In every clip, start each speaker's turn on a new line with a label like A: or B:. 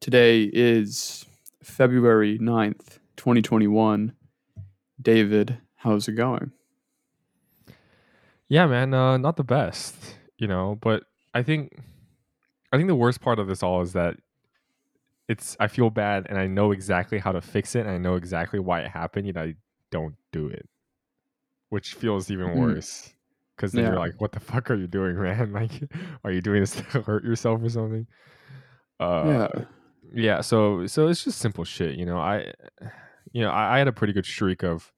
A: Today is February 9th, 2021. David, how's it going?
B: Yeah, man, uh, not the best, you know, but I think I think the worst part of this all is that it's I feel bad and I know exactly how to fix it and I know exactly why it happened, yet I don't do it. Which feels even
A: Mm.
B: worse. Cause then
A: Yeah.
B: you're like, what the fuck are you doing, man? Like, are you doing this to hurt yourself or something? Uh,
A: yeah.
B: Yeah so so it's just simple shit you know i you know i, I had a pretty good streak of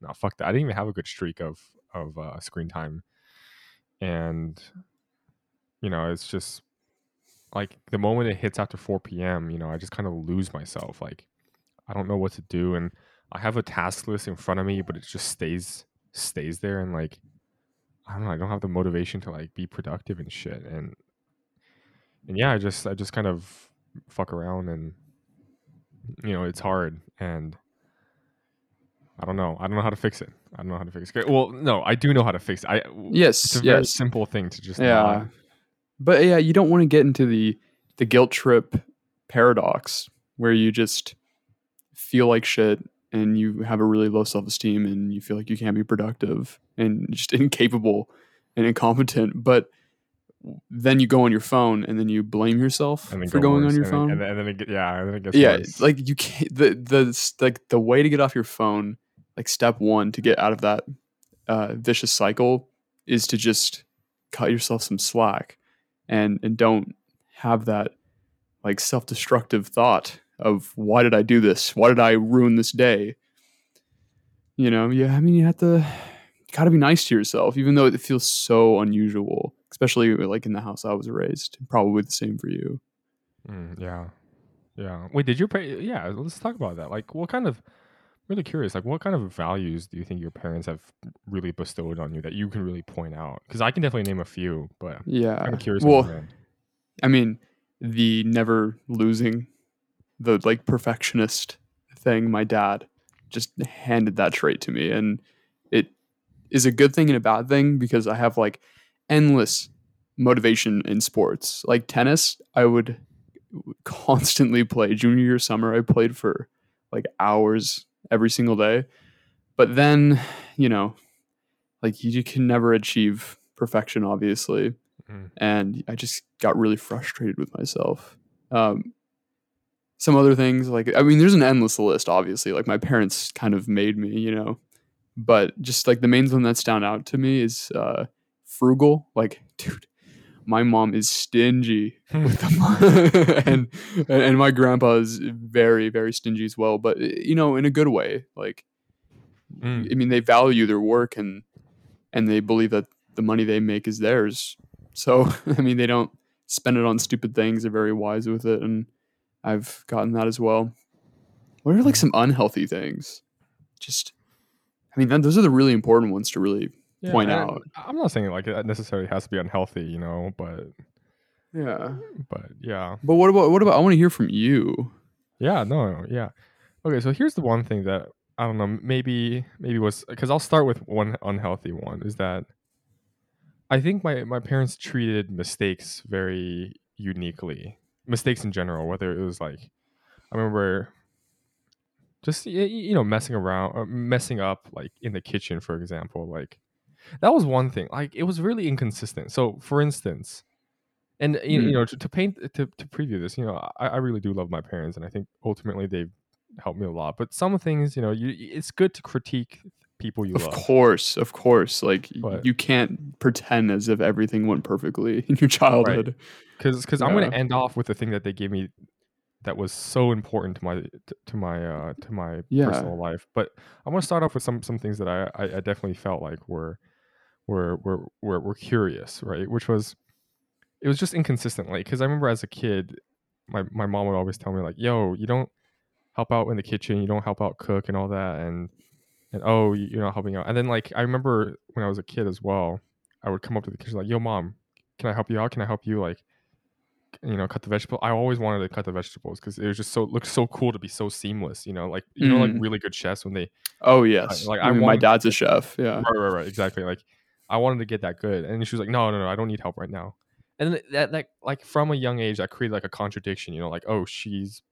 B: no fuck that i didn't even have a good streak of of uh, screen time. And you know it's just like the moment it hits after 4 p.m you know i just kind of lose myself like i don't know what to do and i have a task list in front of me but it just stays stays there and like i don't know i don't have the motivation to like be productive and shit and and yeah i just i just kind of fuck around and you know it's hard and i don't know i don't know how to fix it i don't know how to fix it well no i do know how to fix it i it's
A: Yes.
B: a very
A: Yes.
B: simple thing to just
A: Yeah.
B: not-
A: But yeah, you don't want to get into the the guilt trip paradox where you just feel like shit and you have a really low self-esteem and you feel like you can't be productive and just incapable and incompetent, but then you go on your phone and then you blame yourself for going
B: worse,
A: on your
B: and then-
A: phone.
B: and then, and then it yeah and then it gets
A: yeah,
B: worse.
A: like you can't the the like the way to get off your phone, like step 1 to get out of that uh, vicious cycle is to just cut yourself some slack and and don't have that like self-destructive thought of why did I do this? Why did I ruin this day? You know, yeah, I mean you have to got to be nice to yourself even though it feels so unusual, especially like in the house I was raised. Probably the same for you.
B: Mm, yeah yeah wait did you pay yeah let's talk about that like what kind of really curious like what kind of values do you think your parents have really bestowed on you that you can really point out because i can definitely name a few but yeah, i'm
A: Yeah.
B: kind of curious
A: Well. I mean, the never losing, the like perfectionist thing, my dad just handed that trait to me. And it is a good thing and a bad thing because I have like endless motivation in sports. Like tennis, I would constantly play. Junior year, summer, I played for like hours every single day. But then, you know, like you can never achieve perfection, obviously
B: Mm.
A: and I just got really frustrated with myself. Um, some other things, like I mean, there's an endless list. Obviously, like my parents kind of made me, you know, but just like the main one that's down out to me is uh, frugal. Like, dude, my mom is stingy with the money, and and my grandpa is very very stingy as well. But you know, in a good way. Like,
B: Mm.
A: I mean, they value their work and and they believe that the money they make is theirs. So, I mean, they don't spend it on stupid things. They're very wise with it, and I've gotten that as well. What are like some unhealthy things? Just, I mean, those are the really important ones to really. Point
B: and
A: out.
B: I'm not saying like it necessarily has to be unhealthy, you know, but
A: Yeah.
B: but yeah,
A: But what about what about? I want to hear from you.
B: yeah, no, no, yeah. Okay, so here's the one thing that I don't know, maybe maybe was because I'll start with one unhealthy one is that I think my my parents treated mistakes very uniquely, mistakes in general, whether it was like I remember just you know messing around or messing up like in the kitchen for example like that was one thing like it was really inconsistent so for instance and you,
A: Hmm.
B: you know to, to paint to, to preview this you know I, I really do love my parents and i think ultimately they've helped me a lot but some things you know you it's good to critique people you
A: Of
B: love Of
A: course, of course. Like
B: But-
A: you can't pretend as if everything went perfectly in your childhood.
B: because because I'm going to end off with the thing that they gave me that was so important to my to, to my uh to my
A: Yeah.
B: personal life. But I want to start off with some some things that I, I I definitely felt like were were were were, were curious, right? Which was it was just inconsistently because I remember as a kid, my my mom would always tell me like, "Yo, you don't help out in the kitchen, you don't help out cook and all that," and and oh, you- you're not helping out. And then like I remember when I was a kid as well, I would come up to the kitchen like, "Yo, mom, can I help you out? Can I help you like?" you know, cut the vegetable. I always wanted to cut the vegetables because it was just so looked so cool to be so seamless. You know, like you know, like
A: Mm.
B: really good chefs when they
A: Oh yes.
B: like,
A: I
B: I
A: mean, my dad's a chef. Yeah.
B: right, right, right, exactly. Like I wanted to get that good, and she was like, no, no, no, I don't need help right now. and then that that like from a young age that created like a contradiction you know like oh she's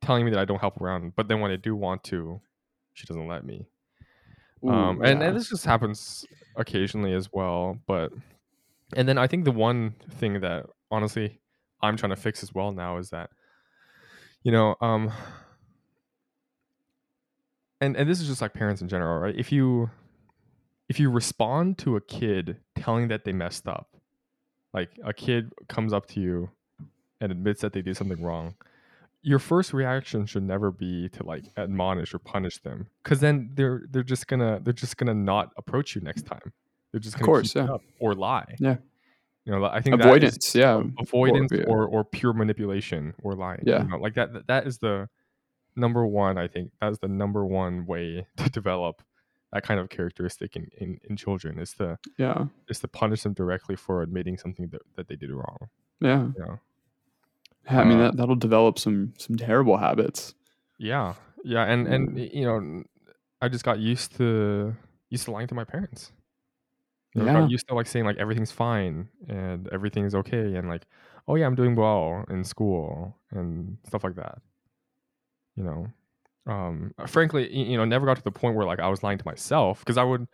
B: telling me that i don't help around but then when i do want to she doesn't let me
A: Ooh,
B: um and,
A: yeah.
B: and this just happens occasionally as well but and then i think the one thing that honestly i'm trying to fix as well now is that you know um and and this is just like parents in general right if you if you respond to a kid telling that they messed up like a kid comes up to you and admits that they did something wrong your first reaction should never be to like admonish or punish them because then they're they're just gonna they're just gonna not approach you next time they're just
A: Of
B: gonna
A: course,
B: keep
A: yeah.
B: up or lie
A: Yeah.
B: you know i think
A: avoidance yeah
B: avoidance
A: yeah.
B: or, or pure manipulation or lying you
A: Yeah.
B: know, like that that is the number one i think that's the number one way to develop that kind of characteristic in, in, in children is to
A: yeah.
B: is to punish them directly for admitting something that, that they did wrong.
A: Yeah.
B: You know?
A: I mean
B: Uh,
A: that, that'll develop some some terrible habits.
B: Yeah. Yeah and and you know i just got used to used to lying to my parents. You know,
A: Yeah.
B: got used to like saying like everything's fine and everything's okay and like oh yeah i'm doing well in school and stuff like that. You know um frankly you know never got to the point where like i was lying to myself because i would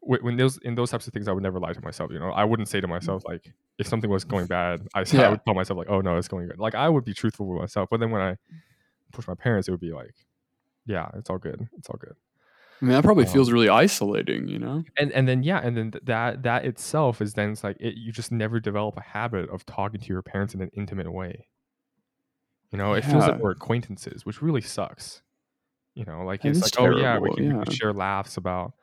B: when those in those types of things i would never lie to myself you know? I wouldn't say to myself like if something was going bad I,
A: Yeah.
B: would tell myself like oh no it's going good. Like i would be truthful with myself but then when i push my parents it would be like yeah it's all good it's all good.
A: I mean that probably
B: Um,
A: feels really isolating you know?
B: And and then yeah and then th- that that itself is then it's like it, you just never develop a habit of talking to your parents in an intimate way. You know it feels like we're acquaintances which really sucks you know like
A: That
B: it's like oh yeah we
A: terrible,
B: can, we
A: yeah.
B: can share laughs about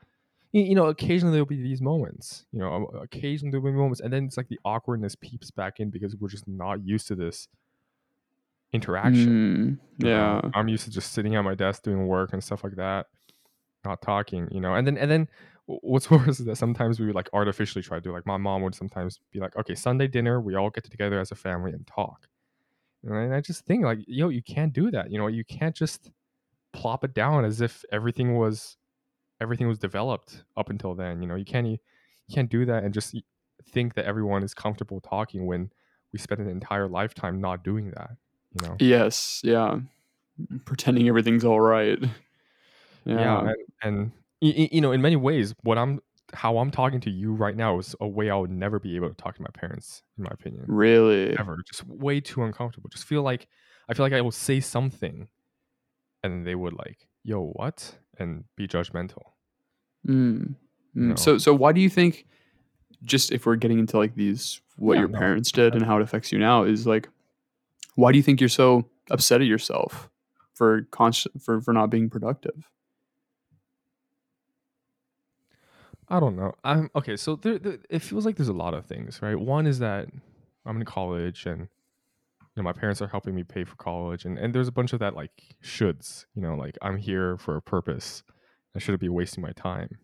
B: you, you know occasionally there'll be these moments you know occasionally there'll be moments and then it's like the awkwardness peeps back in because we're just not used to this interaction
A: Mm,
B: you know?
A: yeah
B: i'm used to just sitting at my desk doing work and stuff like that not talking you know and then and then what's worse is that sometimes we would like artificially try to do like my mom would sometimes be like okay sunday dinner we all get together as a family and talk and i just think like yo you can't do that you know you can't just plop it down as if everything was everything was developed up until then you know? You can't you can't do that and just think that everyone is comfortable talking when we spent an entire lifetime not doing that you know?
A: Yes yeah. Mm, pretending everything's all right.
B: Yeah,
A: yeah.
B: and, and y- y- you know in many ways what i'm how i'm talking to you right now is a way i would never be able to talk to my parents in my opinion.
A: Really?
B: Ever. Just way too uncomfortable. Just feel like i feel like i will say something and then they would like yo what and be judgmental
A: Mm, mm.
B: No.
A: So so why do you think just if we're getting into like these what
B: Yeah,
A: your
B: no,
A: parents did and how it affects you now is like why do you think you're so upset at yourself for constant for for not being productive?
B: i don't know i'm okay so there, there, it feels like there's a lot of things right one is that i'm in college and you know my parents are helping me pay for college and, and there's a bunch of that like shoulds you know like i'm here for a purpose. I shouldn't be wasting my time.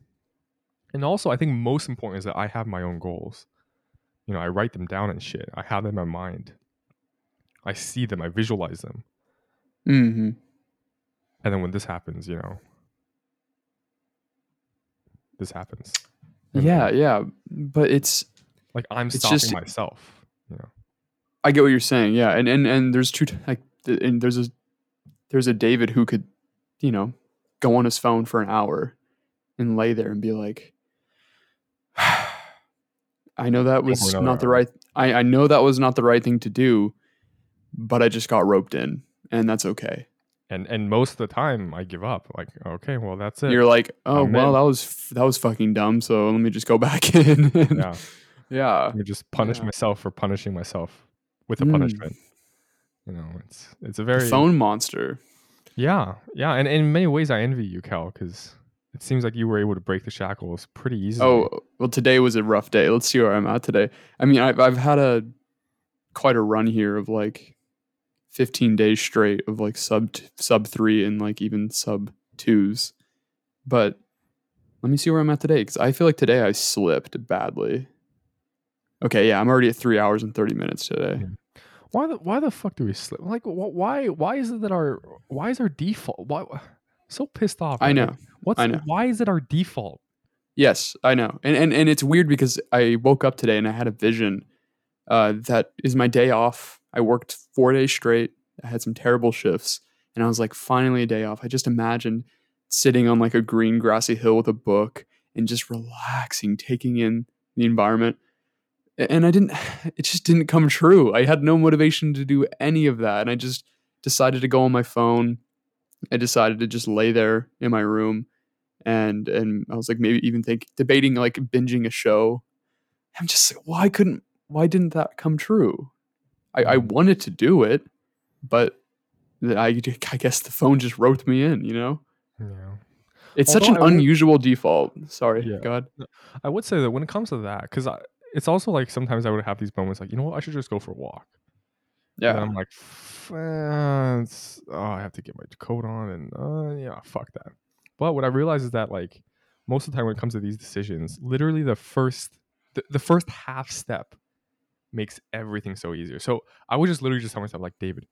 B: And also i think most important is that i have my own goals. You know i write them down and shit. I have them in my mind. I see them. I visualize them.
A: Mm-hmm.
B: and then when this happens you know this happens. And-
A: Yeah, yeah, but it's
B: like i'm stopping
A: just-
B: myself you know
A: I get what you're saying. Yeah, and and and there's two like and there's a there's a David who could, you know, go on his phone for an hour and lay there and be like, I know that was not the right. I I know that was not the right thing to do, but I just got roped in, and that's okay.
B: and and most of the time i give up like okay well that's it
A: You're like, oh
B: I'm
A: well,
B: in."
A: that was that was fucking dumb. So let me just go back in.
B: yeah
A: yeah,
B: just punish
A: Yeah.
B: myself for punishing myself with a
A: Mm.
B: punishment. You know, it's it's a
A: The
B: very
A: phone monster.
B: yeah yeah, and in many ways I envy you, Cal, because it seems like you were able to break the shackles pretty easily.
A: Oh well, today was a rough day. Let's see where I'm at today. I mean, I've I've had a quite a run here of like 15 days straight of like sub t- sub three and like even sub twos, but let me see where I'm at today because I feel like today I slipped badly. Okay, yeah, I'm already at three hours and 30 minutes today.
B: why the why the fuck do we slip? Like wh- why why is it that our why is our default why so pissed off?
A: I know.
B: What's
A: I know.
B: why is it our default?
A: Yes, I know. And and and it's weird because I woke up today and I had a vision uh, that is my day off. I worked four days straight. I had some terrible shifts, and I was like, finally a day off. I just imagined sitting on like a green grassy hill with a book and just relaxing, taking in the environment. And I didn't, it just didn't come true. I had no motivation to do any of that. And I just decided to go on my phone. I decided to just lay there in my room. And, and I was like, maybe even think debating like binging a show. I'm just like, why couldn't, why didn't that come true? I, I
B: Mm.
A: wanted to do it, but I, I guess the phone just roped me in, you know?
B: Yeah.
A: It's such an
B: would-
A: unusual default. Sorry,
B: Yeah.
A: God.
B: I would say that when it comes to that, because it's also like sometimes I would have these moments like, you know what, I should just go for a walk. And
A: Yeah,
B: I'm like, oh, I have to get my coat on, and uh, yeah, fuck that. But what I realize is that like most of the time when it comes to these decisions, literally the first the, the first half step makes everything so easier. So I would just literally just tell myself like, David,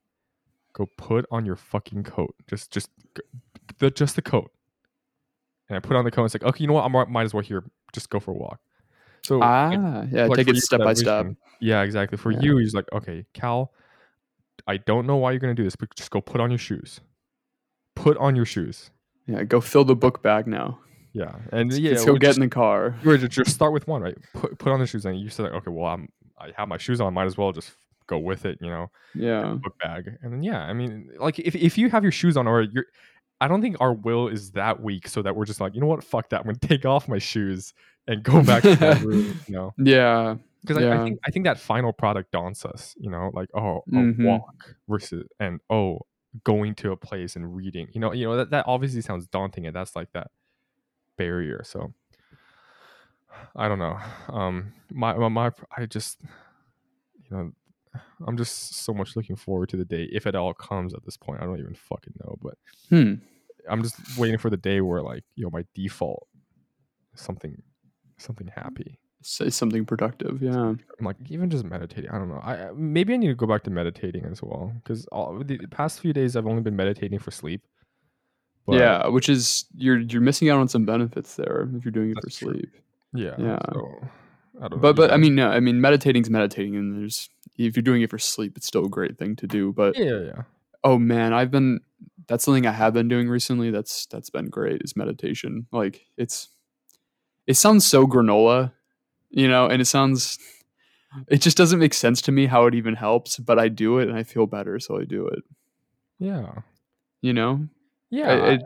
B: go put on your fucking coat. Just just the just the coat. And I put on the coat. And it's like, okay, you know what? I might, might as well here just go for a walk. So
A: ah, yeah.
B: like
A: take it step by step.
B: Yeah, exactly. For
A: Yeah.
B: you, he's like, okay, Cal, I don't know why you're gonna do this, but just go put on your shoes. Put on your shoes.
A: Yeah, go fill the book bag now.
B: Yeah, and yeah,
A: let's go get
B: just,
A: in the car.
B: you were to just start with one, right? Put put on the shoes, and you said, like, okay, well, I'm I have my shoes on, might as well just go with it, you know,
A: Yeah,
B: book bag, and then yeah, I mean, like if if you have your shoes on, or you're, I don't think our will is that weak, so that we're just like, you know what, fuck that, I'm gonna take off my shoes and go back to my room, you know.
A: yeah,
B: because I, I think I think that final product daunts us, you know, like oh a
A: Mhm.
B: walk versus and oh going to a place and reading, you know, you know that, that obviously sounds daunting and that's like that barrier. So I don't know. Um, my my, my I just you know I'm just so much looking forward to the day if it all comes at this point. I don't even fucking know, but
A: hmm.
B: I'm just waiting for the day where like you know my default something something happy.
A: Say something productive. Yeah,
B: I'm like even just meditating. I don't know. I maybe I need to go back to meditating as well because all the past few days I've only been meditating for sleep. But
A: yeah. Which is you're you're missing out on some benefits there if you're doing it for
B: true.
A: sleep.
B: yeah,
A: Yeah.
B: So, I don't know.
A: But but I mean no, I mean meditating's meditating, and there's if you're doing it for sleep, it's still a great thing to do. But
B: yeah, yeah.
A: oh man, I've been that's something I have been doing recently. That's that's been great is meditation. Like it's it sounds so granola, you know, and it sounds it just doesn't make sense to me how it even helps, but I do it and I feel better, so I do it.
B: yeah,
A: You know?
B: yeah,
A: I- it-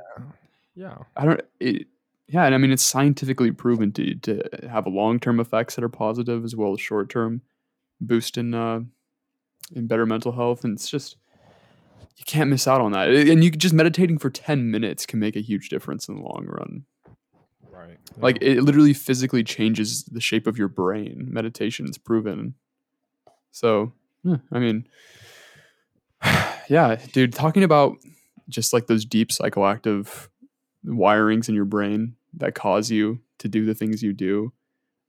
B: yeah.
A: I don't it yeah, and I mean it's scientifically proven to to have long-term effects that are positive as well as short-term boost in uh in better mental health and it's just you can't miss out on that. And you just meditating for 10 minutes can make a huge difference in the long run.
B: Right.
A: Like it literally physically changes the shape of your brain. Meditation is proven. So, yeah, I mean, yeah, dude, talking about just like those deep psychoactive wirings in your brain that cause you to do the things you do,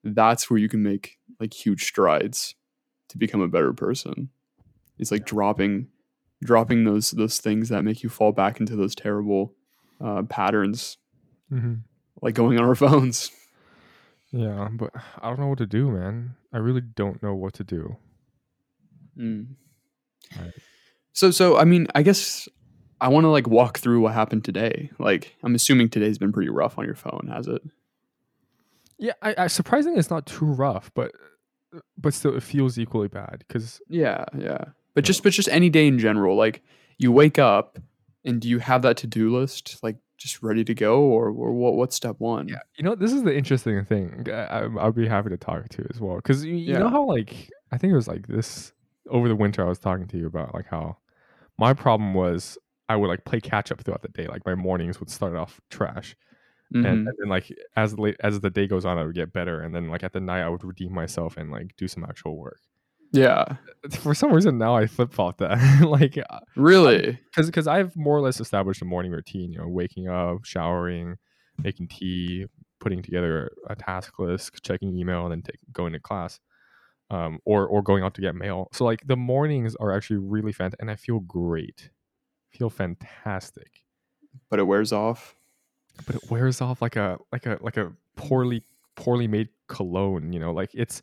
A: that's where you can make like huge strides to become a better person. It's like dropping dropping those those things that make you fall back into those terrible uh, patterns
B: hmm
A: like going on our phones.
B: Yeah, but I don't know what to do, man. I really don't know what to do.
A: Mm.
B: Right.
A: So, so I mean, I guess I want to like walk through what happened today. Like, I'm assuming today's been pretty rough on your phone, has it?
B: Yeah, I, I surprisingly it's not too rough, but but still it feels equally bad because
A: Yeah, yeah. But just, but just any day in general. Like, you wake up, and do you have that to do list like just ready to go, or, or what? What's step one?
B: Yeah, you know, this is the interesting thing. I, I'll be happy to talk to as well because you, you know how like I think it was like this over the winter. I was talking to you about like how my problem was I would like play catch up throughout the day. Like my mornings would start off trash,
A: Mhm.
B: and, and then like as late as the day goes on, I would get better, and then like at the night I would redeem myself and like do some actual work.
A: Yeah,
B: For some reason now I flip flop that like
A: really.
B: because because I've more or less established a morning routine. You know, waking up, showering, making tea, putting together a task list, checking email, and then take, going to class, um, or or going out to get mail. So like the mornings are actually really fantastic, and I feel great, feel fantastic.
A: But it wears off.
B: But it wears off like a like a like a poorly poorly made cologne. You know, like it's.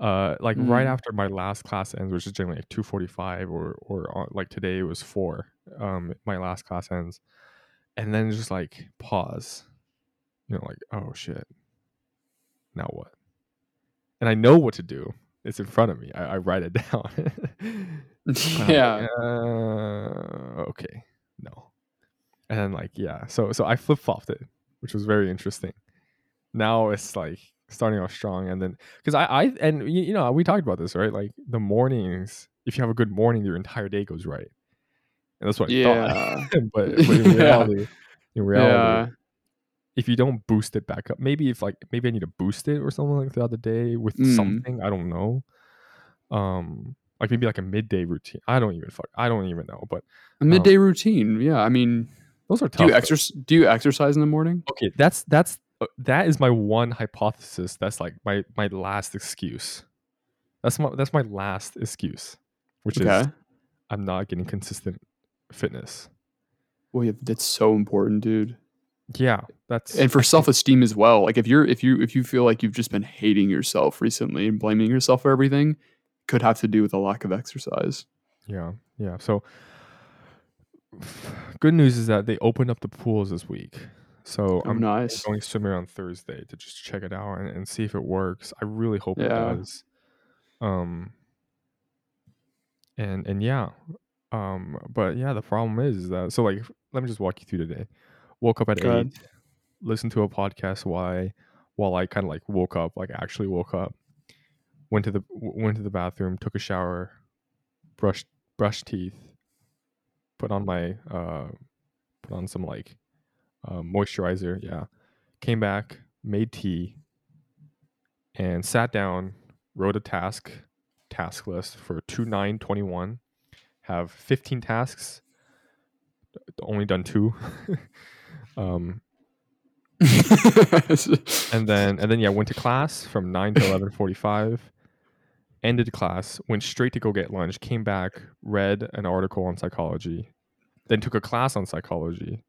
B: Uh, like right
A: Mm.
B: after my last class ends, which is generally like two forty five, or or on, like today it was four. Um, my last class ends, and then just like pause, you know, like oh shit, now what? And I know what to do. It's in front of me. I, I write it down. And I'm like,
A: yeah.
B: uh, okay. No. And then like yeah, so so I flip flopped it, which was very interesting. Now it's like starting off strong, and then because I I and you, you know we talked about this right, like the mornings. If you have a good morning, your entire day goes right, and that's what I
A: Yeah.
B: thought. but, but in
A: Yeah.
B: reality, in reality,
A: Yeah.
B: if you don't boost it back up, maybe if like maybe I need to boost it or something like throughout the day with
A: Mm.
B: something I don't know. Um, like maybe like a midday routine. I don't even fuck. I don't even know. But
A: A midday routine. Yeah. I mean,
B: those are
A: do
B: tough.
A: you
B: though.
A: exercise? Do you exercise in the morning?
B: okay, that's that's Uh, that is my one hypothesis. That's like my my last excuse. That's my that's my last excuse, which
A: Okay.
B: is I'm not getting consistent fitness.
A: Well, yeah, that's so important, dude.
B: Yeah, that's
A: And for self esteem as well. Like if you're if you if you feel like you've just been hating yourself recently and blaming yourself for everything, could have to do with a lack of exercise.
B: Yeah, yeah. So good news is that they opened up the pools this week. So
A: Oh,
B: I'm
A: nice.
B: going swimming on Thursday to just check it out and, and see if it works. I really hope it does. Um and and yeah. Um but yeah, the problem is, that so like let me just walk you through today. Woke up at
A: Go ahead.
B: eight, listened to a podcast while I while I kind of like woke up, like actually woke up. Went to the went to the bathroom, took a shower, brushed brushed teeth, put on my uh put on some like uh, moisturizer yeah came back made tea and sat down wrote a task task list for 2 9 21 have 15 tasks only done two um and then and then yeah went to class from 9 to 11:45 ended class went straight to go get lunch came back read an article on psychology then took a class on psychology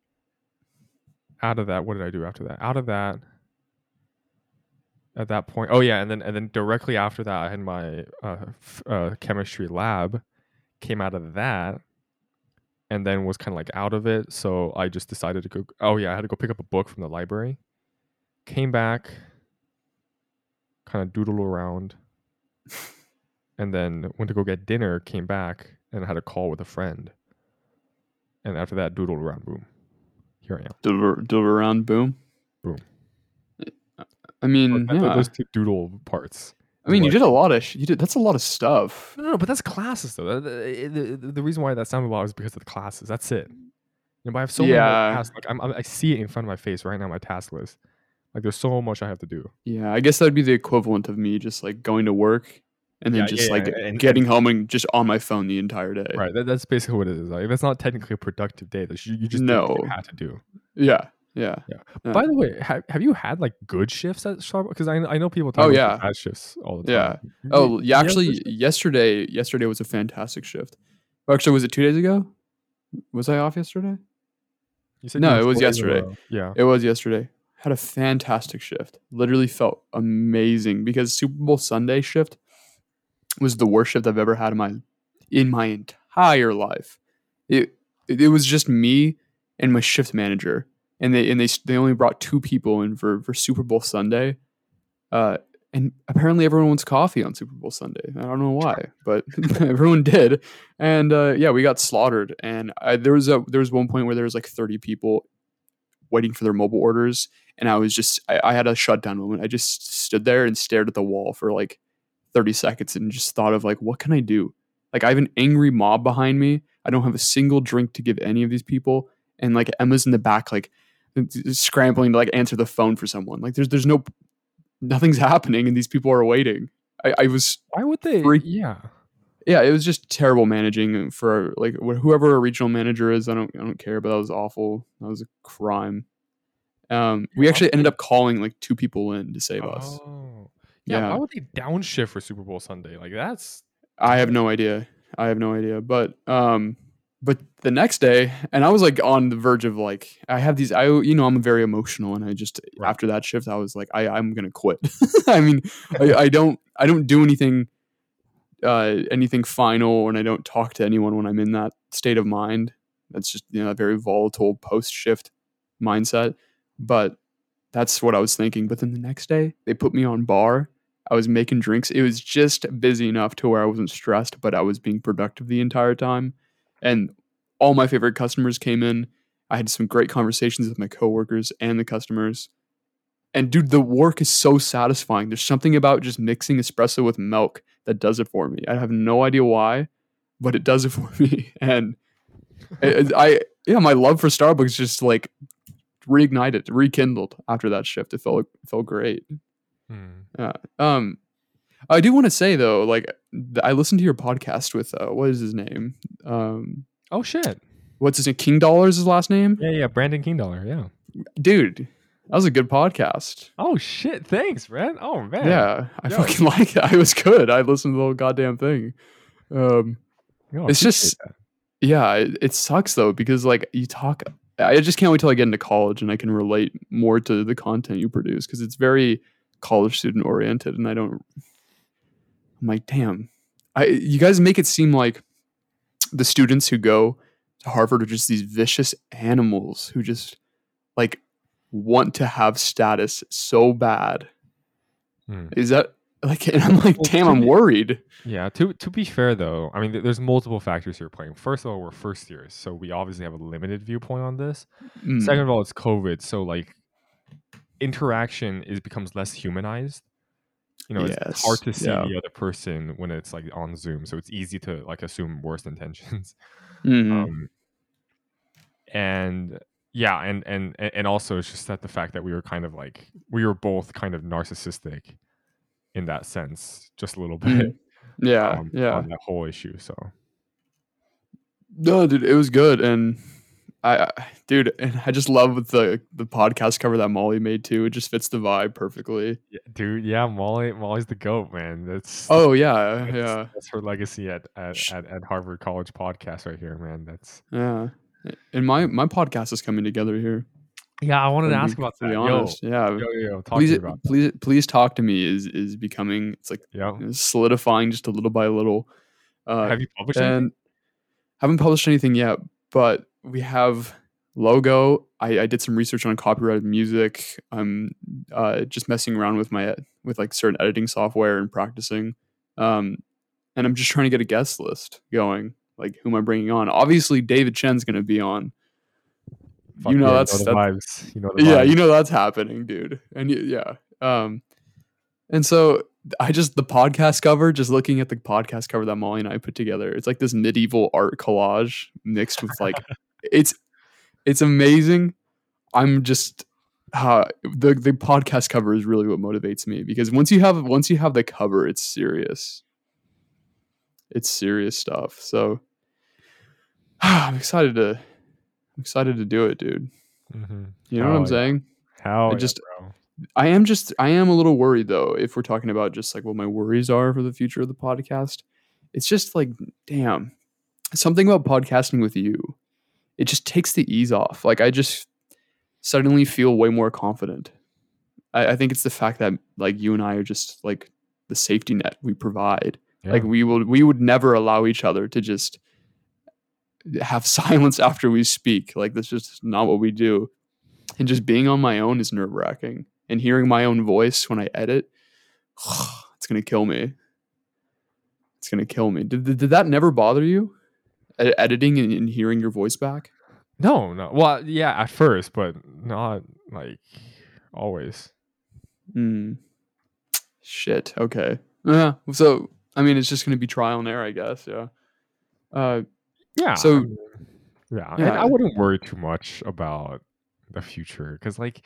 B: out of that what did i do after that? Out of that at that point oh yeah and then and then directly after that i had my uh, f- uh, chemistry lab came out of that and then was kind of like out of it so i just decided to go oh yeah i had to go pick up a book from the library. Came back kind of doodle around and then went to go get dinner came back and had a call with a friend. And after that doodled around boom here i am
A: deliver around, boom.
B: Boom.
A: I mean,
B: But
A: yeah.
B: those two doodle parts
A: I mean, you did a lot of. Sh- you did. That's a lot of stuff.
B: no, no, but that's classes though. The, the, the, the reason why that sounded a lot is because of the classes. That's it. You know, but I have so many
A: Yeah.
B: tasks. Like I'm, I'm, I see it in front of my face right now. My task list. Like there's so much I have to do.
A: Yeah, I guess that'd be the equivalent of me just like going to work and then
B: Yeah,
A: just
B: yeah,
A: like
B: yeah, and-
A: getting home and just on my phone the entire day.
B: Right. That, that's basically what it is. Like that's not technically a productive day. That's you, you just did what you
A: No.
B: had to do.
A: Yeah. Yeah. Yeah.
B: By the way, have, have you had like good shifts at Starbucks? Because I, I know people talk
A: Oh, yeah.
B: bad shifts all the
A: Yeah.
B: time.
A: Oh,
B: you- Oh, yeah.
A: Actually, yesterday, yesterday was a fantastic shift. Oh, actually, was it two days ago? Was I off yesterday?
B: You said
A: no,
B: you
A: it was
B: four days in a
A: yesterday.
B: Yeah.
A: It was yesterday. Had a fantastic shift. Literally felt amazing because Super Bowl Sunday shift was the worst shift I've ever had in my in my entire life. It it was just me and my shift manager, and they and they they only brought two people in for for Super Bowl Sunday. Uh, and apparently everyone wants coffee on Super Bowl Sunday. I don't know why, but everyone did. And uh, yeah, we got slaughtered. And I, there was a there was one point where there was like thirty people waiting for their mobile orders, and I was just I, I had a shutdown moment. I just stood there and stared at the wall for like thirty seconds and just thought of like, what can I do? Like I have an angry mob behind me. I don't have a single drink to give any of these people, and like Emma's in the back, like scrambling to like answer the phone for someone. Like there's there's no nothing's happening, and these people are waiting. I, I was
B: Why would they?
A: Freak-
B: Yeah.
A: yeah, it was just terrible managing for like wh- whoever a regional manager is. I don't I don't care, but that was awful. That was a crime. Um, we actually ended up calling like two people in to save us.
B: Oh. Yeah,
A: Yeah.
B: Why would they downshift for Super Bowl Sunday? Like that's
A: I have no idea. I have no idea, but um, but the next day, and I was like on the verge of like I have these I you know I'm very emotional and I just
B: Right.
A: after that shift I was like I I'm gonna quit. I mean I, I don't I don't do anything uh anything final and I don't talk to anyone when I'm in that state of mind. That's just you know a very volatile post shift mindset. But that's what I was thinking. But then the next day they put me on bar. I was making drinks. It was just busy enough to where I wasn't stressed, but I was being productive the entire time. And all my favorite customers came in. I had some great conversations with my coworkers and the customers. And dude, the work is so satisfying. There's something about just mixing espresso with milk that does it for me. I have no idea why, but it does it for me. And I, I yeah, my love for Starbucks just like reignited, rekindled after that shift. It felt it felt great.
B: Hmm.
A: Um, I do want to say though, like I listened to your podcast with uh, what is his name? Um,
B: Oh shit.
A: what's his name? King Dollars his last name?
B: Yeah, yeah. Brandon King Dollar. Yeah.
A: Dude, that was a good podcast.
B: Oh shit. Thanks, man. Oh man.
A: Yeah, I
B: Yo.
A: fucking like it. I was good. I listened to the whole goddamn thing. Um,
B: Yo,
A: It's just-
B: that.
A: yeah, it, it sucks though because like you talk. I just can't wait till I get into college and I can relate more to the content you produce because it's very college student oriented, and I don't. I'm like, damn, I you guys make it seem like the students who go to Harvard are just these vicious animals who just like want to have status so bad.
B: Hmm.
A: Is that like? And I'm like,
B: Well,
A: damn, I'm worried.
B: Yeah, to to be fair though, I mean, there's multiple factors here playing. First of all, we're first years, so we obviously have a limited viewpoint on this.
A: Mm,
B: Second of all, it's COVID, so like interaction is becomes less humanized. You know, it's, it's hard to see
A: yeah.
B: the other person when it's like on Zoom, so it's easy to like assume worse intentions.
A: mhm.
B: Um, and yeah, and and and also it's just that the fact that we were kind of like we were both kind of narcissistic in that sense, just a little bit.
A: Mm, yeah,
B: um,
A: yeah.
B: on that whole issue. So
A: No, dude, it was good, and I, I, dude, and I just love the the podcast cover that Molly made too. It just fits the vibe perfectly.
B: yeah, dude, yeah, Molly, Molly's the goat, man. That's
A: Oh yeah,
B: that's,
A: yeah,
B: that's her legacy at at, at at Harvard College podcast right here, man. That's
A: yeah. And my my podcast is coming together here.
B: yeah. I wanted to ask about that.
A: completely
B: Yo,
A: honest. Yeah,
B: yo, yo,
A: please,
B: me about that.
A: please, please talk to me. Is is becoming it's like
B: Yo,
A: solidifying just a little by little. Uh,
B: have you published anything?
A: haven't published anything yet, but we have logo. I, I did some research on copyrighted music. I'm uh, just messing around with my with like certain editing software and practicing. Um, and I'm just trying to get a guest list going. Like who am I bringing on? Obviously, David Chen's going to be on.
B: Fuck
A: you know
B: yeah,
A: that's
B: the
A: that-
B: vibes. You know
A: yeah, you know that's happening, dude. And yeah, um, and so I just the podcast cover, just looking at the podcast cover that Molly and I put together, it's like this medieval art collage mixed with like it's it's amazing. I'm just uh, the the podcast cover is really what motivates me because once you have once you have the cover, it's serious. It's serious stuff. So I'm excited to I'm excited to do it, dude.
B: Mhm.
A: You know what I'm
B: yeah.
A: saying?
B: Hell
A: I
B: yeah,
A: just-
B: bro.
A: I am just I am a little worried though if we're talking about just like what my worries are for the future of the podcast. It's just like damn. Something about podcasting with you. It just takes the ease off. Like I just suddenly feel way more confident. I, I think it's the fact that like you and I are just like the safety net we provide. Like we will we would never allow each other to just have silence after we speak. Like that's just not what we do. And just being on my own is nerve wracking. And hearing my own voice when I edit, it's gonna kill me. It's gonna kill me. Did, did, did that never bother you? Ed- editing and, and hearing your voice back?
B: No, no. Well, yeah, at first, but not like always.
A: Mm. Shit. Okay. Yeah. So I mean, it's just gonna be trial and error, I guess. Yeah. Uh,
B: Yeah.
A: So-
B: I mean, yeah, and I wouldn't worry too much about the future because, like,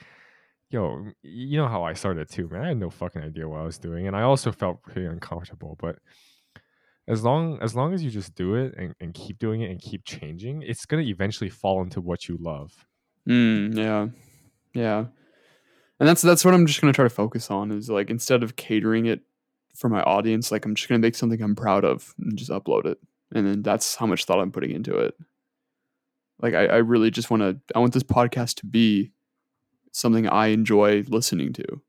B: yo, you know how I started too, man. I had no fucking idea what I was doing, and I also felt pretty uncomfortable. But as long as long as you just do it and, and keep doing it and keep changing, it's gonna eventually fall into what you love.
A: Mm, yeah, yeah, and that's that's what I'm just gonna try to focus on is like instead of catering it for my audience, like I'm just gonna make something I'm proud of and just upload it, and then that's how much thought I'm putting into it. Like I, I really just want to. I want this podcast to be something I enjoy listening to.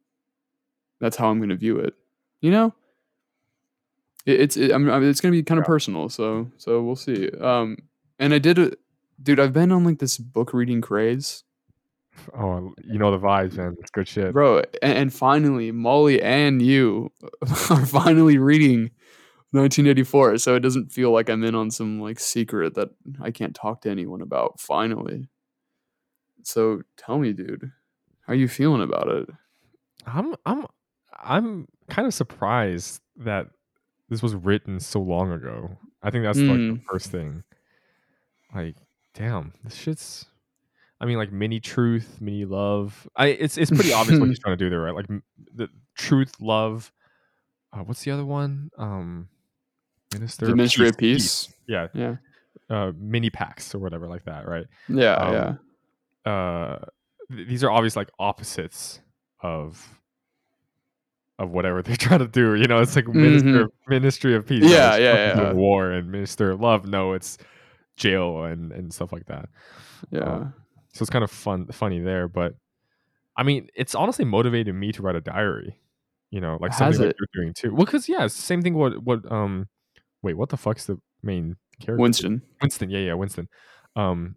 A: That's how I'm going to view it. You know, it, it's it, I mean, it's going to be kind of
B: Yeah.
A: personal. So so we'll see. Um, and I did, a, dude. I've been on like this book reading craze,
B: Oh, you know the vibes, man. It's good shit.
A: bro. And, and finally, Molly and you are finally reading 1984. So it doesn't feel like I'm in on some like secret that I can't talk to anyone about. Finally. So tell me, dude, how you feeling about it?
B: I'm I'm I'm kind of surprised that this was written so long ago. I think that's like the
A: Mm.
B: first thing. Like, damn, this shit's. I mean, like mini truth, Miniluv. I it's it's pretty obvious what he's trying to do there, right? Like the truth, love. Uh, what's the other one? Um, minister,
A: The Ministry of Peace.
B: Yeah,
A: Yeah.
B: uh, Minipax or whatever like that, right?
A: Yeah.
B: Um,
A: yeah.
B: uh th- these are obvious like opposites of of whatever they're trying to do you know it's like minister of, ministry of peace
A: Mm-hmm. Yeah, yeah, yeah.
B: war and minister of love no it's jail and and stuff like that
A: Yeah.
B: um, so it's kind of fun funny there but i mean it's honestly motivated me to write a diary you know like
A: Has
B: something
A: it?
B: you're doing too well because yeah it's the same thing what what um wait what the fuck's the main character
A: Winston.
B: Winston, yeah, yeah, Winston. Um,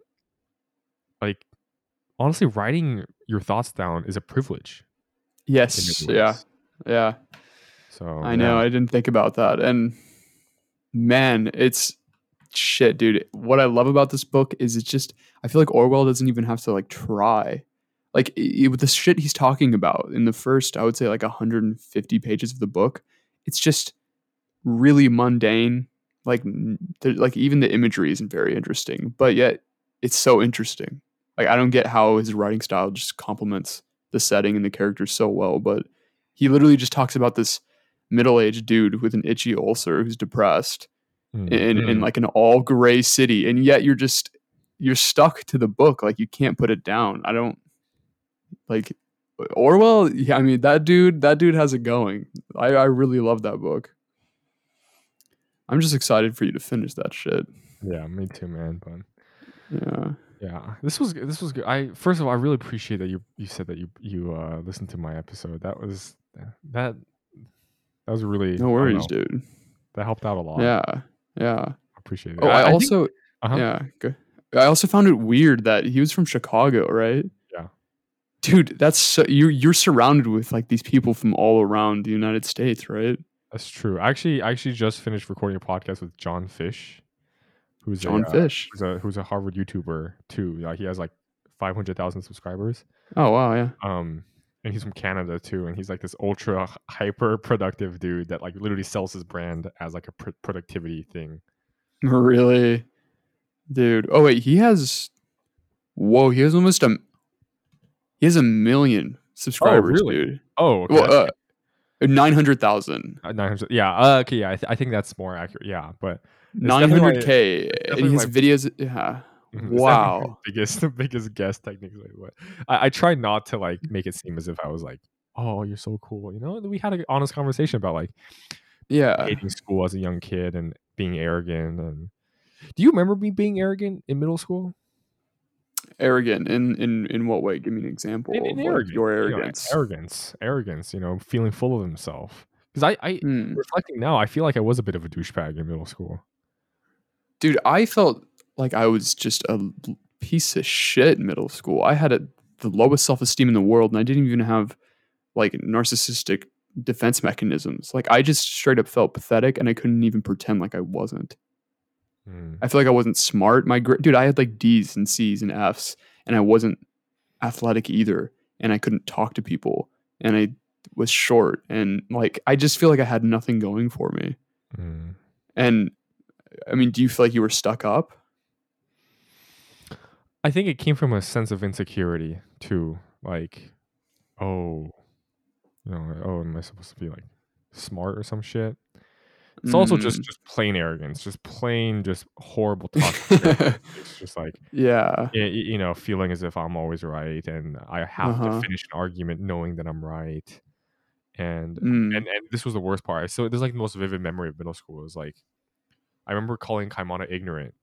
B: like honestly, writing your thoughts down is a privilege.
A: Yes. Yeah. Yeah.
B: So
A: I know.
B: yeah.
A: I didn't think about that. And man, it's shit, dude. What I love about this book is it's just I feel like Orwell doesn't even have to like try. Like i- i- with the shit he's talking about in the first, I would say like 150 pages of the book, it's just really mundane. Like, like even the imagery isn't very interesting, but yet it's so interesting. Like I don't get how his writing style just complements the setting and the characters so well, but he literally just talks about this middle-aged dude with an itchy ulcer who's depressed
B: Mm,
A: in, in
B: mm.
A: like an all gray city and yet you're just you're stuck to the book like you can't put it down i don't like orwell yeah i mean that dude that dude has it going i, I really love that book i'm just excited for you to finish that shit
B: yeah, me too, man. But
A: yeah
B: yeah, this was this was good. I first of all, I really appreciate that you you said that you you uh listened to my episode. That was that that was really
A: no worries dude
B: That helped out a lot.
A: yeah yeah
B: I appreciate it.
A: oh i,
B: think-
A: also
B: uh-huh.
A: yeah go- i also found it weird that he was from chicago right
B: Yeah.
A: dude that's so you're you're surrounded with like these people from all around the united states right
B: That's true. I actually I actually just finished recording a podcast with John Fish, who's
A: john
B: a, uh,
A: fish
B: who's a who's a Harvard YouTuber too. Like he has like five hundred thousand subscribers.
A: oh wow yeah
B: Um, and he's from Canada too, and he's like this ultra hyper productive dude that like literally sells his brand as like a pr- productivity thing.
A: Really, dude. Oh wait, he has. Whoa, he has almost a. He has a million subscribers,
B: really?
A: dude.
B: Oh, okay.
A: Well, uh, nine hundred thousand.
B: nine hundred. Yeah. Uh, okay. Yeah. I, th- I think that's more accurate. Yeah, but
A: nine hundred k. and his
B: my-
A: videos. Yeah. Wow.
B: biggest the biggest guest technically. I, I try not to like make it seem as if I was like, oh, you're so cool. You know, we had an honest conversation about like
A: Yeah.
B: hating school as a young kid and being arrogant. And do you remember me being arrogant in middle school?
A: Arrogant. In in in what way? Give me an example
B: In-
A: of
B: in
A: like,
B: arrogant,
A: your
B: you know,
A: arrogance.
B: arrogance, arrogance. You know, feeling full of himself. Because I, I
A: Hmm.
B: reflecting now, I feel like I was a bit of a douchebag in middle school.
A: Dude, I felt like I was just a piece of shit in middle school. I had a, the lowest self esteem in the world, and I didn't even have like narcissistic defense mechanisms. Like I just straight up felt pathetic, and I couldn't even pretend like I wasn't.
B: Mm.
A: I feel like I wasn't smart. My gra- dude, I had like D's and C's and F's, and I wasn't athletic either, and I couldn't talk to people, and I was short, and like I just feel like I had nothing going for me.
B: Mm.
A: And I mean, do you feel like you were stuck up?
B: I think it came from a sense of insecurity too. Like, oh, you know, oh, am I supposed to be like smart or some shit? It's also just
A: Mm.
B: just plain arrogance, just plain just horrible arrogance. it's just like
A: yeah.
B: you know, feeling as if I'm always right and I have
A: Uh-huh.
B: to finish an argument knowing that I'm right. And
A: Mm.
B: and and this was the worst part. So there's like the most vivid memory of middle school was like I remember calling Kaimana ignorant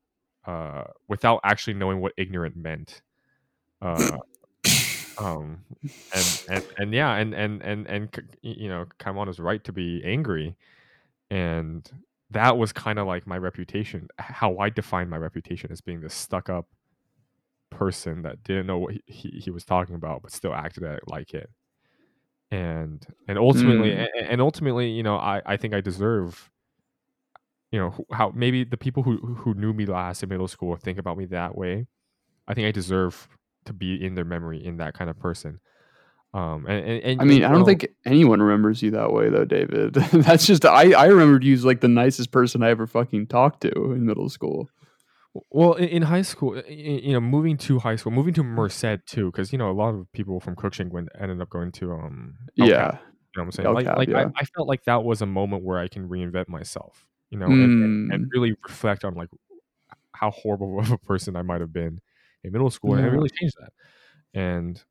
B: uh, without actually knowing what ignorant meant. Uh, um, and, and and yeah, and and and and you know, Kaimon is right to be angry, and that was kind of like my reputation. How I defined my reputation as being this stuck up person that didn't know what he, he, he was talking about, but still acted like it. And and ultimately, mm. and, and ultimately, you know, I I think I deserve you know how maybe the people who who knew me last in middle school think about me that way. I think i deserve to be in their memory in that kind of person. Um and, and, and
A: i mean i don't know, think anyone remembers you that way though david. That's just i i remembered you as like the nicest person i ever fucking talked to in middle school.
B: Well in, in high school you know moving to high school moving to merced too because you know a lot of people from Cruickshank ended up going to um
A: yeah. you
B: know what i'm saying? Like, like yeah. I, I felt like that was a moment where i can reinvent myself you know, mm. and, and, hmm. really reflect on like how horrible of a person I might have been in middle school, yeah. and I really changed that. And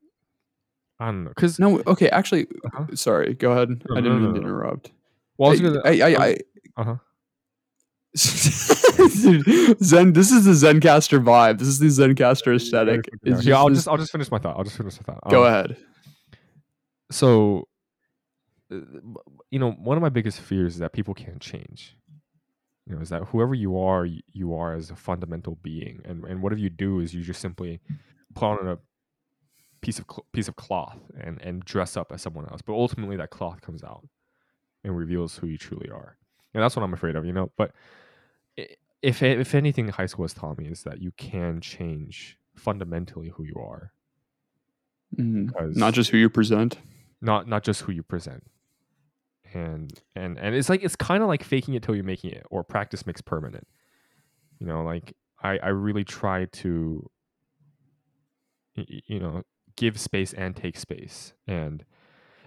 B: I don't know, because
A: no, okay, actually, uh-huh. sorry, go ahead. No, I didn't no, no, mean to interrupt.
B: Well, I was gonna,
A: I, I, I, I uh huh. Zen. This is the Zencastr vibe. This is the Zencastr aesthetic.
B: yeah, yeah I'll just I'll just finish my thought. I'll just finish my thought.
A: Go um, ahead.
B: So, uh, you know, one of my biggest fears is that people can't change you know is that whoever you are you are as a fundamental being. And and whatever you do is you just simply put on a piece of cl- piece of cloth and and dress up as someone else. But ultimately that cloth comes out and reveals who you truly are. And that's what i'm afraid of you know? But if if anything high school has taught me is that you can change fundamentally who you are.
A: Mm-hmm. not just who you present?
B: Not not just who you present and and and it's like it's kind of like faking it till you're making it or practice makes permanent. You know like i i really try to you know give space and take space. And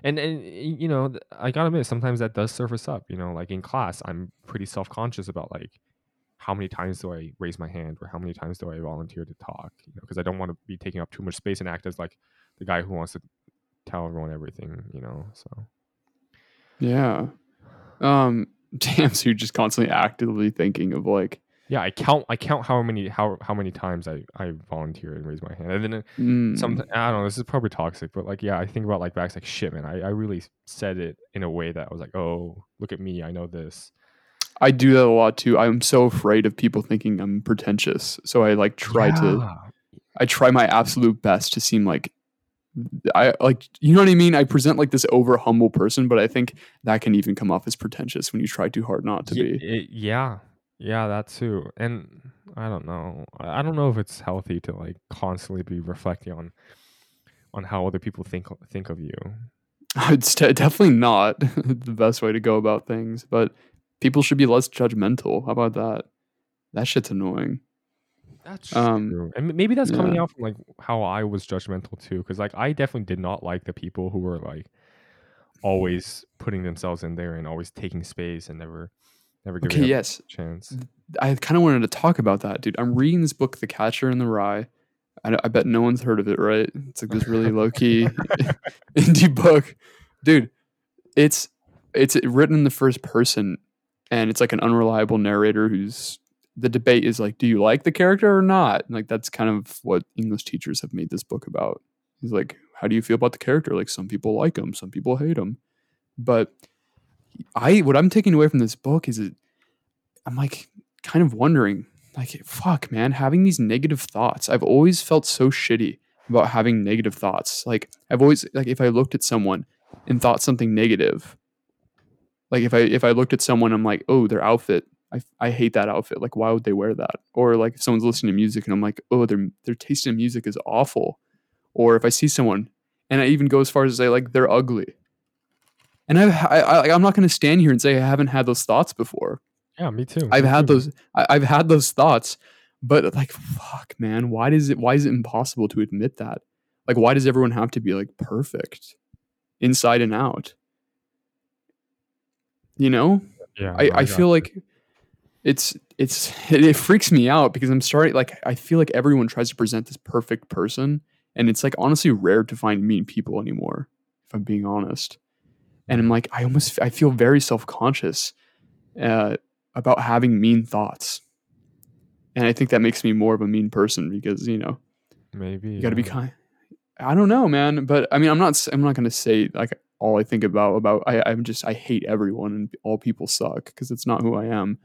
B: and and you know i gotta admit sometimes that does surface up you know like in class i'm pretty self-conscious about like how many times do i raise my hand or how many times do i volunteer to talk you know because i don't want to be taking up too much space and act as like the guy who wants to tell everyone everything you know so
A: yeah. Um, damn, so you're just constantly actively thinking of like
B: yeah, I count I count how many how how many times I I volunteer and raise my hand. And then mm. some I don't know, this is probably toxic, but like yeah, I think about like back like shit man, I, I really said it in a way that I was like, Oh, look at me, I know this.
A: I do that a lot too. I'm so afraid of people thinking I'm pretentious. So I like try yeah. to I try my absolute best to seem like I like you know what I mean. I present like this over humble person, but I think that can even come off as pretentious when you try too hard not to
B: yeah,
A: be.
B: It, yeah, yeah, that too. And I don't know. I don't know if it's healthy to like constantly be reflecting on on how other people think think of you.
A: It's t- definitely not the best way to go about things, but people should be less judgmental. How about that? That shit's annoying.
B: That's um, true, and maybe that's coming yeah. out from like how I was judgmental too, because like I definitely did not like the people who were like always putting themselves in there and always taking space and never, never giving
A: okay, yes.
B: chance.
A: I kind of wanted to talk about that, dude. I'm reading this book, The Catcher in the Rye. I, I bet no one's heard of it, right? It's like this really low key indie book, dude. It's it's written in the first person, and it's like an unreliable narrator who's the debate is like, do you like the character or not? And like that's kind of what English teachers have made this book about. He's like, how do you feel about the character? Like some people like him, some people hate him. But I what I'm taking away from this book is it I'm like kind of wondering, like, fuck, man, having these negative thoughts. I've always felt so shitty about having negative thoughts. Like I've always like if I looked at someone and thought something negative, like if I if I looked at someone, I'm like, oh, their outfit I, I hate that outfit. Like, why would they wear that? Or like if someone's listening to music and I'm like, oh, their their taste in music is awful. Or if I see someone and I even go as far as to say like they're ugly. And I, I, I I'm not going to stand here and say I haven't had those thoughts before.
B: Yeah, me too.
A: I've
B: me
A: had
B: too.
A: those. I, I've had those thoughts, but like, fuck, man, why does it? Why is it impossible to admit that? Like, why does everyone have to be like perfect, inside and out? You know,
B: yeah,
A: I, I feel like it's it's it, freaks me out because I'm starting like I feel like everyone tries to present this perfect person, and it's like honestly rare to find mean people anymore. If I'm being honest, and I'm like I almost I feel very self conscious uh, about having mean thoughts. and I think that makes me more of a mean person because you know
B: Maybe
A: you got to be kind. I don't know, man, but I mean, I'm not. I'm not gonna say like all I think about about. I, I'm just I hate everyone and all people suck because it's not who I am.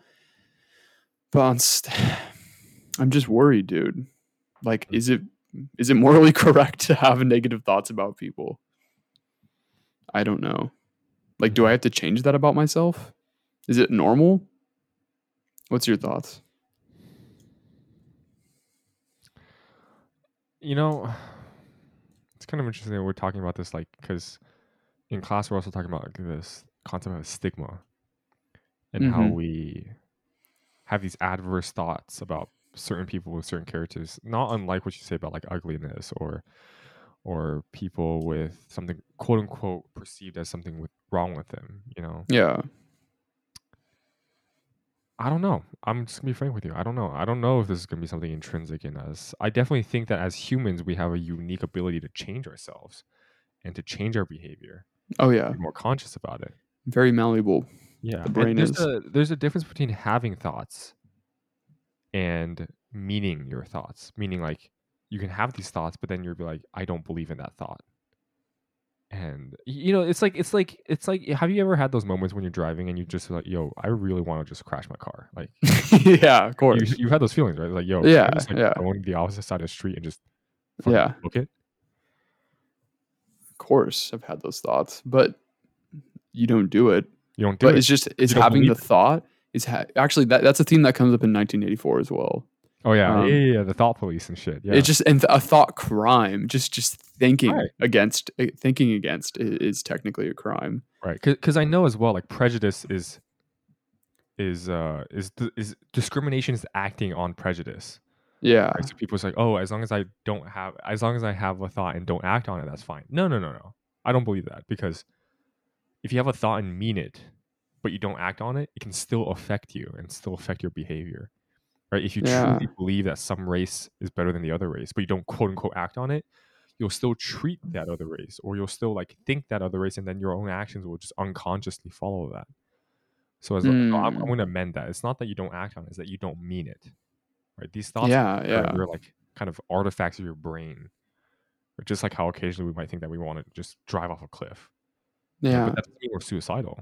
A: But I'm just worried, dude. Like, is it is it morally correct to have negative thoughts about people? I don't know. Like, do I have to change that about myself? Is it normal? What's your thoughts?
B: You know, it's kind of interesting that we're talking about this, like, because in class we're also talking about like, this concept of stigma and how
A: Mhm.
B: we have these adverse thoughts about certain people with certain characters, not unlike what you say about like ugliness or or people with something quote unquote perceived as something with, wrong with them. You know,
A: Yeah.
B: I don't know. I'm just gonna be frank with you. I don't know. I don't know if this is gonna be something intrinsic in us. I definitely think that as humans, we have a unique ability to change ourselves and to change our behavior.
A: Oh yeah.
B: Be more conscious about it.
A: Very malleable.
B: Yeah,
A: The brain
B: there's
A: is.
B: a there's a difference between having thoughts and meaning your thoughts. Meaning, like you can have these thoughts, but then you'll be like, I don't believe in that thought. And you know, it's like it's like it's like. Have you ever had those moments when you're driving and you just like, yo, I really want to just crash my car? Like
A: yeah, of course.
B: you've had those feelings, right? Like, yo,
A: Yeah,
B: just like
A: yeah.
B: go on the opposite side of the street and just
A: Yeah.
B: book it.
A: Of course, I've had those thoughts, but you don't do it.
B: You don't do
A: But
B: it.
A: it's just it's having the thought. Is ha- actually that that's a theme that comes up in 1984 as well.
B: oh yeah,
A: um,
B: yeah, yeah, the thought police and shit. Yeah,
A: It's just and th- a thought crime. Just just thinking
B: Right.
A: against uh, thinking against i- is technically a crime.
B: right because i know as well like prejudice is is uh is th- is discrimination is acting on prejudice
A: Yeah.
B: right so people's like oh as long as i don't have as long as i have a thought and don't act on it that's fine no no no no i don't believe that because if you have a thought and mean it but you don't act on it it can still affect you and still affect your behavior right if you
A: Yeah.
B: truly believe that some race is better than the other race but you don't quote unquote act on it you'll still treat that other race or you'll still like think that other race and then your own actions will just unconsciously follow that so as so I'm, I'm
A: Mm.
B: going to amend that it's not that you don't act on it it's that you don't mean it right these thoughts
A: Yeah,
B: are,
A: yeah.
B: they're like kind of artifacts of your brain or just like how occasionally we might think that we want to just drive off a cliff
A: Yeah.
B: but that doesn't mean we're suicidal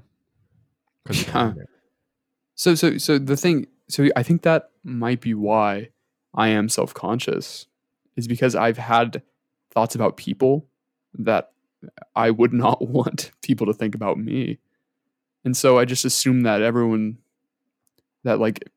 A: Yeah. So so so the thing so I think that might be why I am self-conscious is because I've had thoughts about people that I would not want people to think about me. And so I just assume that everyone that like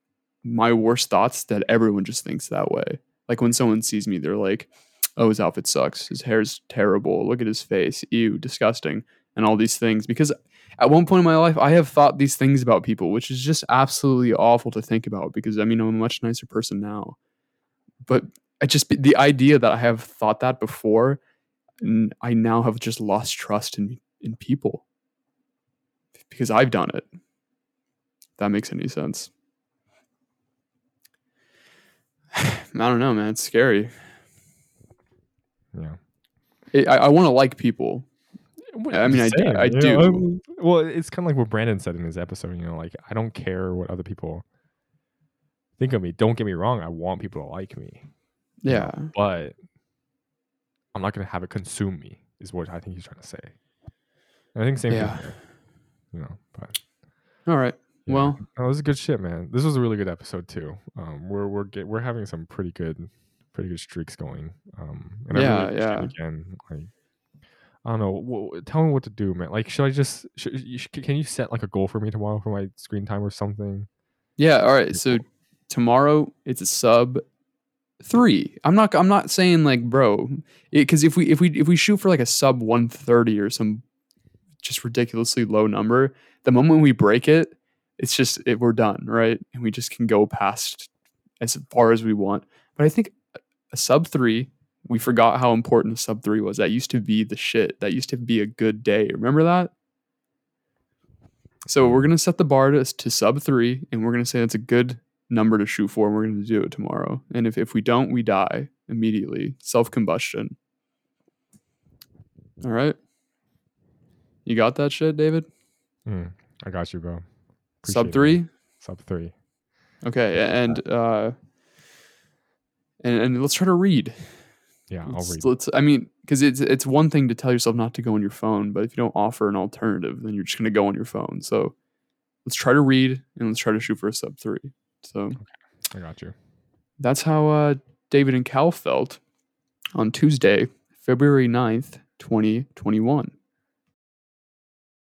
A: my worst thoughts that everyone just thinks that way. Like when someone sees me they're like, "Oh, his outfit sucks. His hair's terrible. Look at his face. Ew, disgusting." And all these things because at one point in my life, I have thought these things about people, which is just absolutely awful to think about because I mean, I'm a much nicer person now. But I just, the idea that I have thought that before, and I now have just lost trust in, in people because I've done it. If that makes any sense. I don't know, man. It's scary.
B: yeah
A: It, I, I want to like people.
B: What-
A: I mean, I
B: just
A: d-
B: saying,
A: I
B: you know,
A: do.
B: Well, it's kind of like what Brandon said in his episode. You know, like I don't care what other people think of me. Don't get me wrong. I want people to like me, you know,
A: Yeah.
B: but I'm not gonna have it consume me. Is what I think he's trying to say. And I think same
A: Yeah.
B: thing. You know, but
A: All right.
B: yeah.
A: Well,
B: oh, this is good shit, man. This was a really good episode too. Um, we're we're get, we're having some pretty good, pretty good streaks going. Um, and I
A: Yeah,
B: really
A: yeah.
B: again, like I don't know. wh- tell me what to do, man. Like, should I just? Should, you, sh- can you set like a goal for me tomorrow for my screen time or something?
A: Yeah, all right. So tomorrow it's a sub three. I'm not. I'm not saying like, bro, because if we if we if we shoot for like a sub one thirty or some just ridiculously low number, the moment we break it, it's just it, we're done, right? And we just can go past as far as we want. But I think a sub three. We forgot how important a sub three was. That used to be the shit. That used to be a good day. Remember that? So we're gonna set the bar to, to sub three, and we're gonna say that's a good number to shoot for, and we're gonna do it tomorrow. And if if we don't, we die immediately. Self combustion. All right. You got that shit, David?
B: Mm, I got you, bro.
A: sub
B: Appreciate it,
A: three.
B: Sub three.
A: Okay, and uh, and, and let's try to read.
B: Yeah, I'll
A: Let's,
B: read.
A: let's I mean, because it's it's one thing to tell yourself not to go on your phone, but if you don't offer an alternative, then you're just gonna go on your phone. So let's try to read and let's try to shoot for a sub three. So
B: I got you.
A: that's how uh, David and Cal felt on Tuesday, February 9th, 2021.